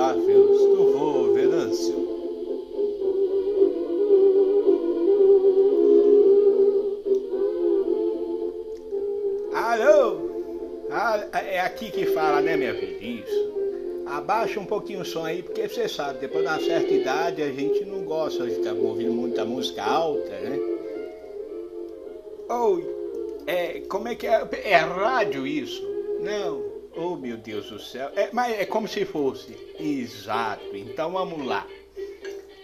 Epitáfios do Vô Venâncio. Alô! é aqui que fala, né, minha filha? Isso. Abaixa um pouquinho o som aí, porque você sabe, depois de uma certa idade a gente não gosta de estar ouvindo muita música alta, né? Oi. é, como é que é? É rádio isso? Não, Oh, meu Deus do céu. É, mas é como se fosse. Exato. Então vamos lá.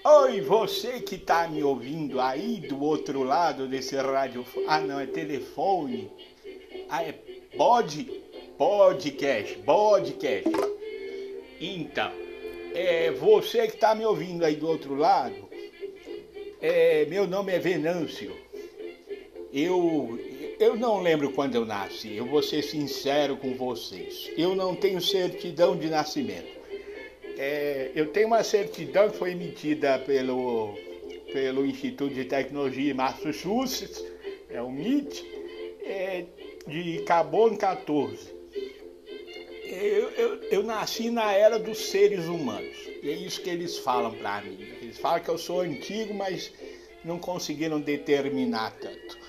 Oi, você que está me ouvindo aí do outro lado desse rádio. Ah, não, é telefone. Ah, é pod, podcast, podcast. Então, é você que está me ouvindo aí do outro lado. É, meu nome é Venâncio. Eu, eu não lembro quando eu nasci, eu vou ser sincero com vocês. Eu não tenho certidão de nascimento. É, eu tenho uma certidão que foi emitida pelo, pelo Instituto de Tecnologia Massachusetts, é o MIT, é, de carbono 14. Eu, eu, eu nasci na era dos seres humanos. É isso que eles falam para mim. Eles falam que eu sou antigo, mas não conseguiram determinar tanto.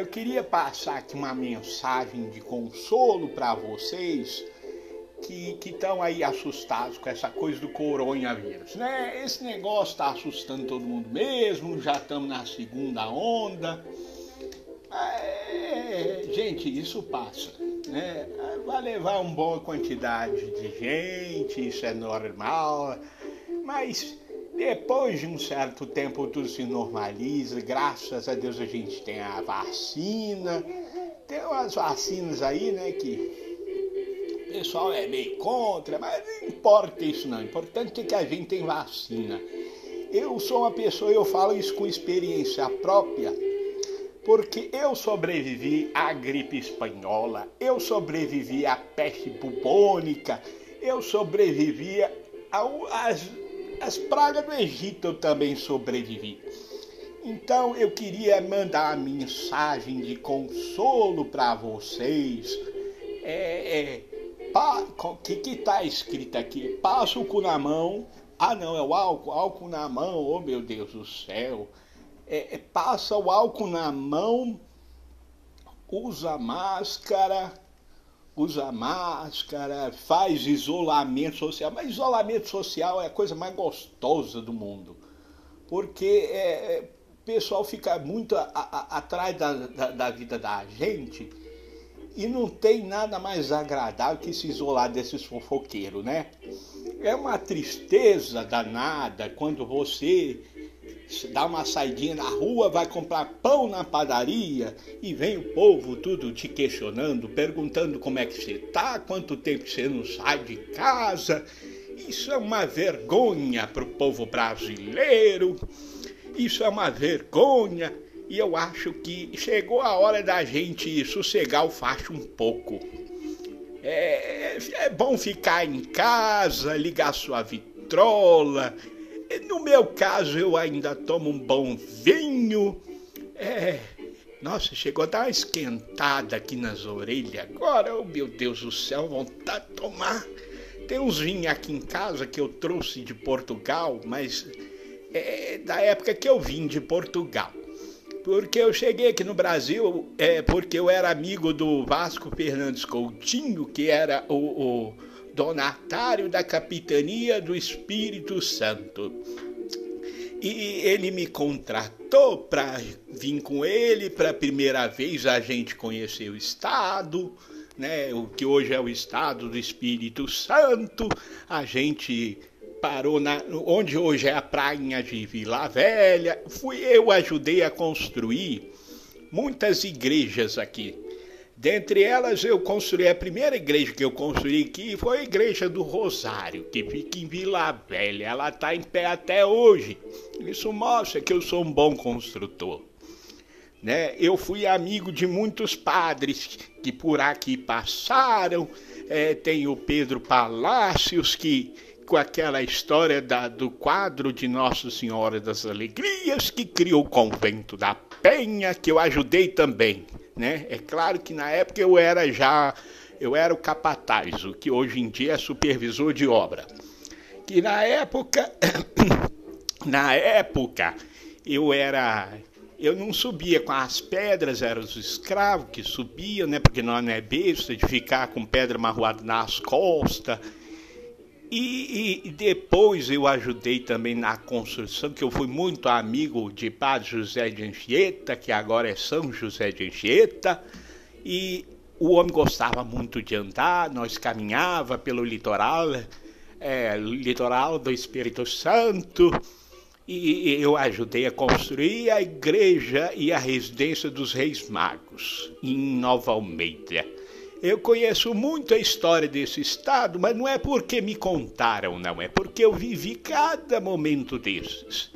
Eu, queria passar aqui uma mensagem de consolo para vocês que estão aí assustados com essa coisa do coronavírus, né? Esse negócio está assustando todo mundo mesmo, já estamos na segunda onda. É, gente, isso passa, né? Vai levar uma boa quantidade de gente, isso é normal, mas depois de um certo tempo tudo se normaliza, graças a Deus a gente tem a vacina, tem umas vacinas aí, né, que o pessoal é meio contra, mas não importa isso não, o importante é que a gente tem vacina. Eu sou uma pessoa, eu falo isso com experiência própria, porque eu sobrevivi à gripe espanhola, eu sobrevivi à peste bubônica, eu sobrevivi às as pragas do Egito eu também sobrevivi. Então eu queria mandar uma mensagem de consolo para vocês. É, é, o que está escrito aqui? Passa o cu na mão. Ah, não, é o álcool, álcool na mão. Oh, meu Deus do céu. É, é, passa o álcool na mão, usa máscara usa máscara, faz isolamento social. Mas isolamento social é a coisa mais gostosa do mundo, porque é, é o pessoal fica muito a, a, atrás da, da, da, vida da gente e não tem nada mais agradável que se isolar desses fofoqueiros, né? É uma tristeza danada quando você dá uma saidinha na rua, vai comprar pão na padaria e vem o povo tudo te questionando, perguntando como é que você tá, quanto tempo você não sai de casa. Isso é uma vergonha para o povo brasileiro. Isso é uma vergonha. E eu acho que chegou a hora da gente sossegar o facho um pouco. É, é bom ficar em casa, ligar sua vitrola, no meu caso, eu ainda tomo um bom vinho. É. Nossa, chegou a dar uma esquentada aqui nas orelhas agora. Oh, meu Deus do céu, vontade de tomar. Tem uns vinhos aqui em casa que eu trouxe de Portugal, mas é da época que eu vim de Portugal. Porque eu cheguei aqui no Brasil, é porque eu era amigo do Vasco Fernandes Coutinho, que era o, o donatário da capitania do Espírito Santo. E ele me contratou para vir com ele para a primeira vez a gente conhecer o estado, né, o que hoje é o estado do Espírito Santo. A gente parou na onde hoje é a prainha de Vila Velha. Fui eu ajudei a construir muitas igrejas aqui. Dentre elas, eu construí a primeira igreja que eu construí aqui foi a Igreja do Rosário, que fica em Vila Velha. Ela está em pé até hoje. Isso mostra que eu sou um bom construtor. Né? Eu fui amigo de muitos padres que por aqui passaram. É, tem o Pedro Palácios, que com aquela história da, do quadro de Nossa Senhora das Alegrias, que criou o convento da Penha, que eu ajudei também né? É claro que na época eu era já, eu era o capataz, o que hoje em dia é supervisor de obra. Que na época, na época eu era eu não subia com as pedras, eram os escravos que subiam, né? Porque nós não é besta de ficar com pedra marroada nas costas. E, e, depois eu ajudei também na construção, que eu fui muito amigo de Padre José de Anchieta, que agora é São José de Anchieta, e o homem gostava muito de andar, nós caminhava pelo litoral, é, litoral do Espírito Santo, e eu ajudei a construir a igreja e a residência dos Reis Magos, em Nova Almeida. Eu conheço muito a história desse estado, mas não é porque me contaram, não, é porque eu vivi cada momento desses.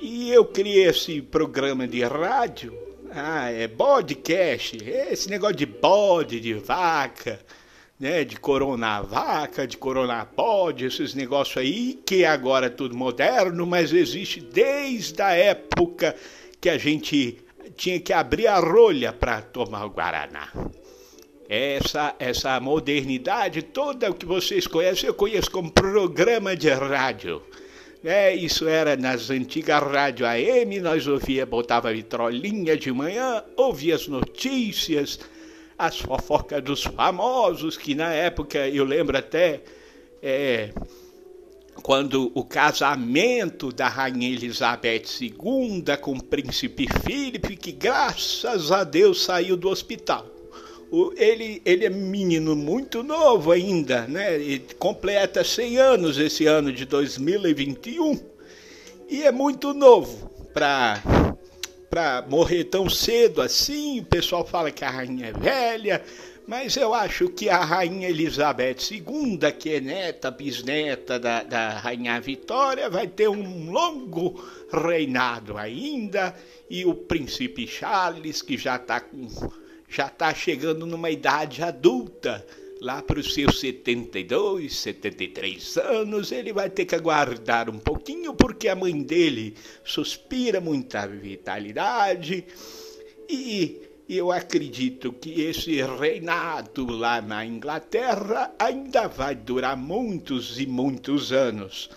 E eu criei esse programa de rádio, ah, é podcast, esse negócio de bode, de vaca, né, de coronavaca, de coronapod, esses negócios aí, que agora é tudo moderno, mas existe desde a época que a gente tinha que abrir a rolha para tomar o Guaraná essa, essa modernidade toda que vocês conhecem, eu conheço como programa de rádio. É, isso era nas antigas rádio AM, nós ouvia, botava vitrolinha de manhã, ouvia as notícias, as fofocas dos famosos, que na época eu lembro até é, quando o casamento da Rainha Elizabeth II com o príncipe Filipe, que graças a Deus saiu do hospital ele, ele é menino muito novo ainda, né? Ele completa 100 anos esse ano de 2021 e é muito novo para morrer tão cedo assim. O pessoal fala que a rainha é velha, mas eu acho que a rainha Elizabeth II, que é neta, bisneta da, da rainha Vitória, vai ter um longo reinado ainda. E o príncipe Charles, que já está com já está chegando numa idade adulta, lá para os seus 72, 73 anos, ele vai ter que aguardar um pouquinho, porque a mãe dele suspira muita vitalidade e eu acredito que esse reinado lá na Inglaterra ainda vai durar muitos e muitos anos.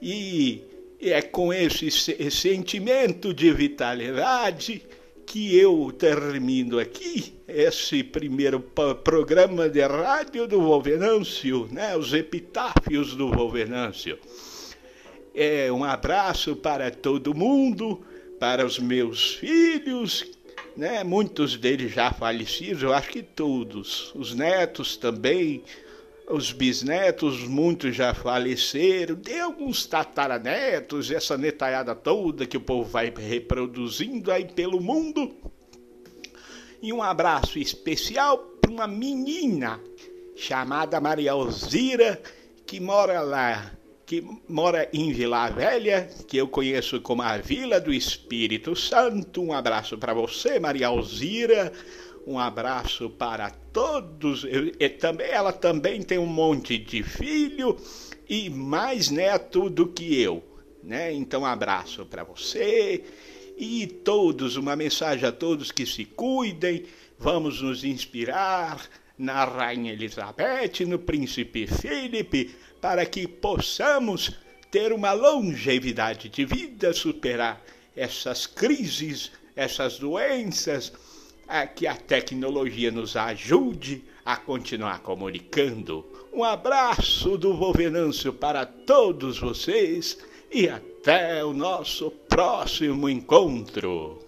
E é com esse sentimento de vitalidade que eu termino aqui esse primeiro programa de rádio do Wolvenâncio, né? os epitáfios do Wolvenâncio. É, um abraço para todo mundo, para os meus filhos, né? muitos deles já falecidos, eu acho que todos, os netos também, os bisnetos, muitos já faleceram, tem alguns tataranetos, essa netalhada toda que o povo vai reproduzindo aí pelo mundo. E um abraço especial para uma menina chamada Maria Alzira, que mora lá, que mora em Vila Velha, que eu conheço como a Vila do Espírito Santo. Um abraço para você, Maria Alzira um abraço para todos. E também, ela também tem um monte de filho e mais neto do que eu. Né? Então, um abraço para você e todos, uma mensagem a todos que se cuidem. Vamos nos inspirar na Rainha Elizabeth, no Príncipe Felipe, para que possamos ter uma longevidade de vida, superar essas crises, essas doenças a que a tecnologia nos ajude a continuar comunicando. Um abraço do Volvenâncio para todos vocês e até o nosso próximo encontro.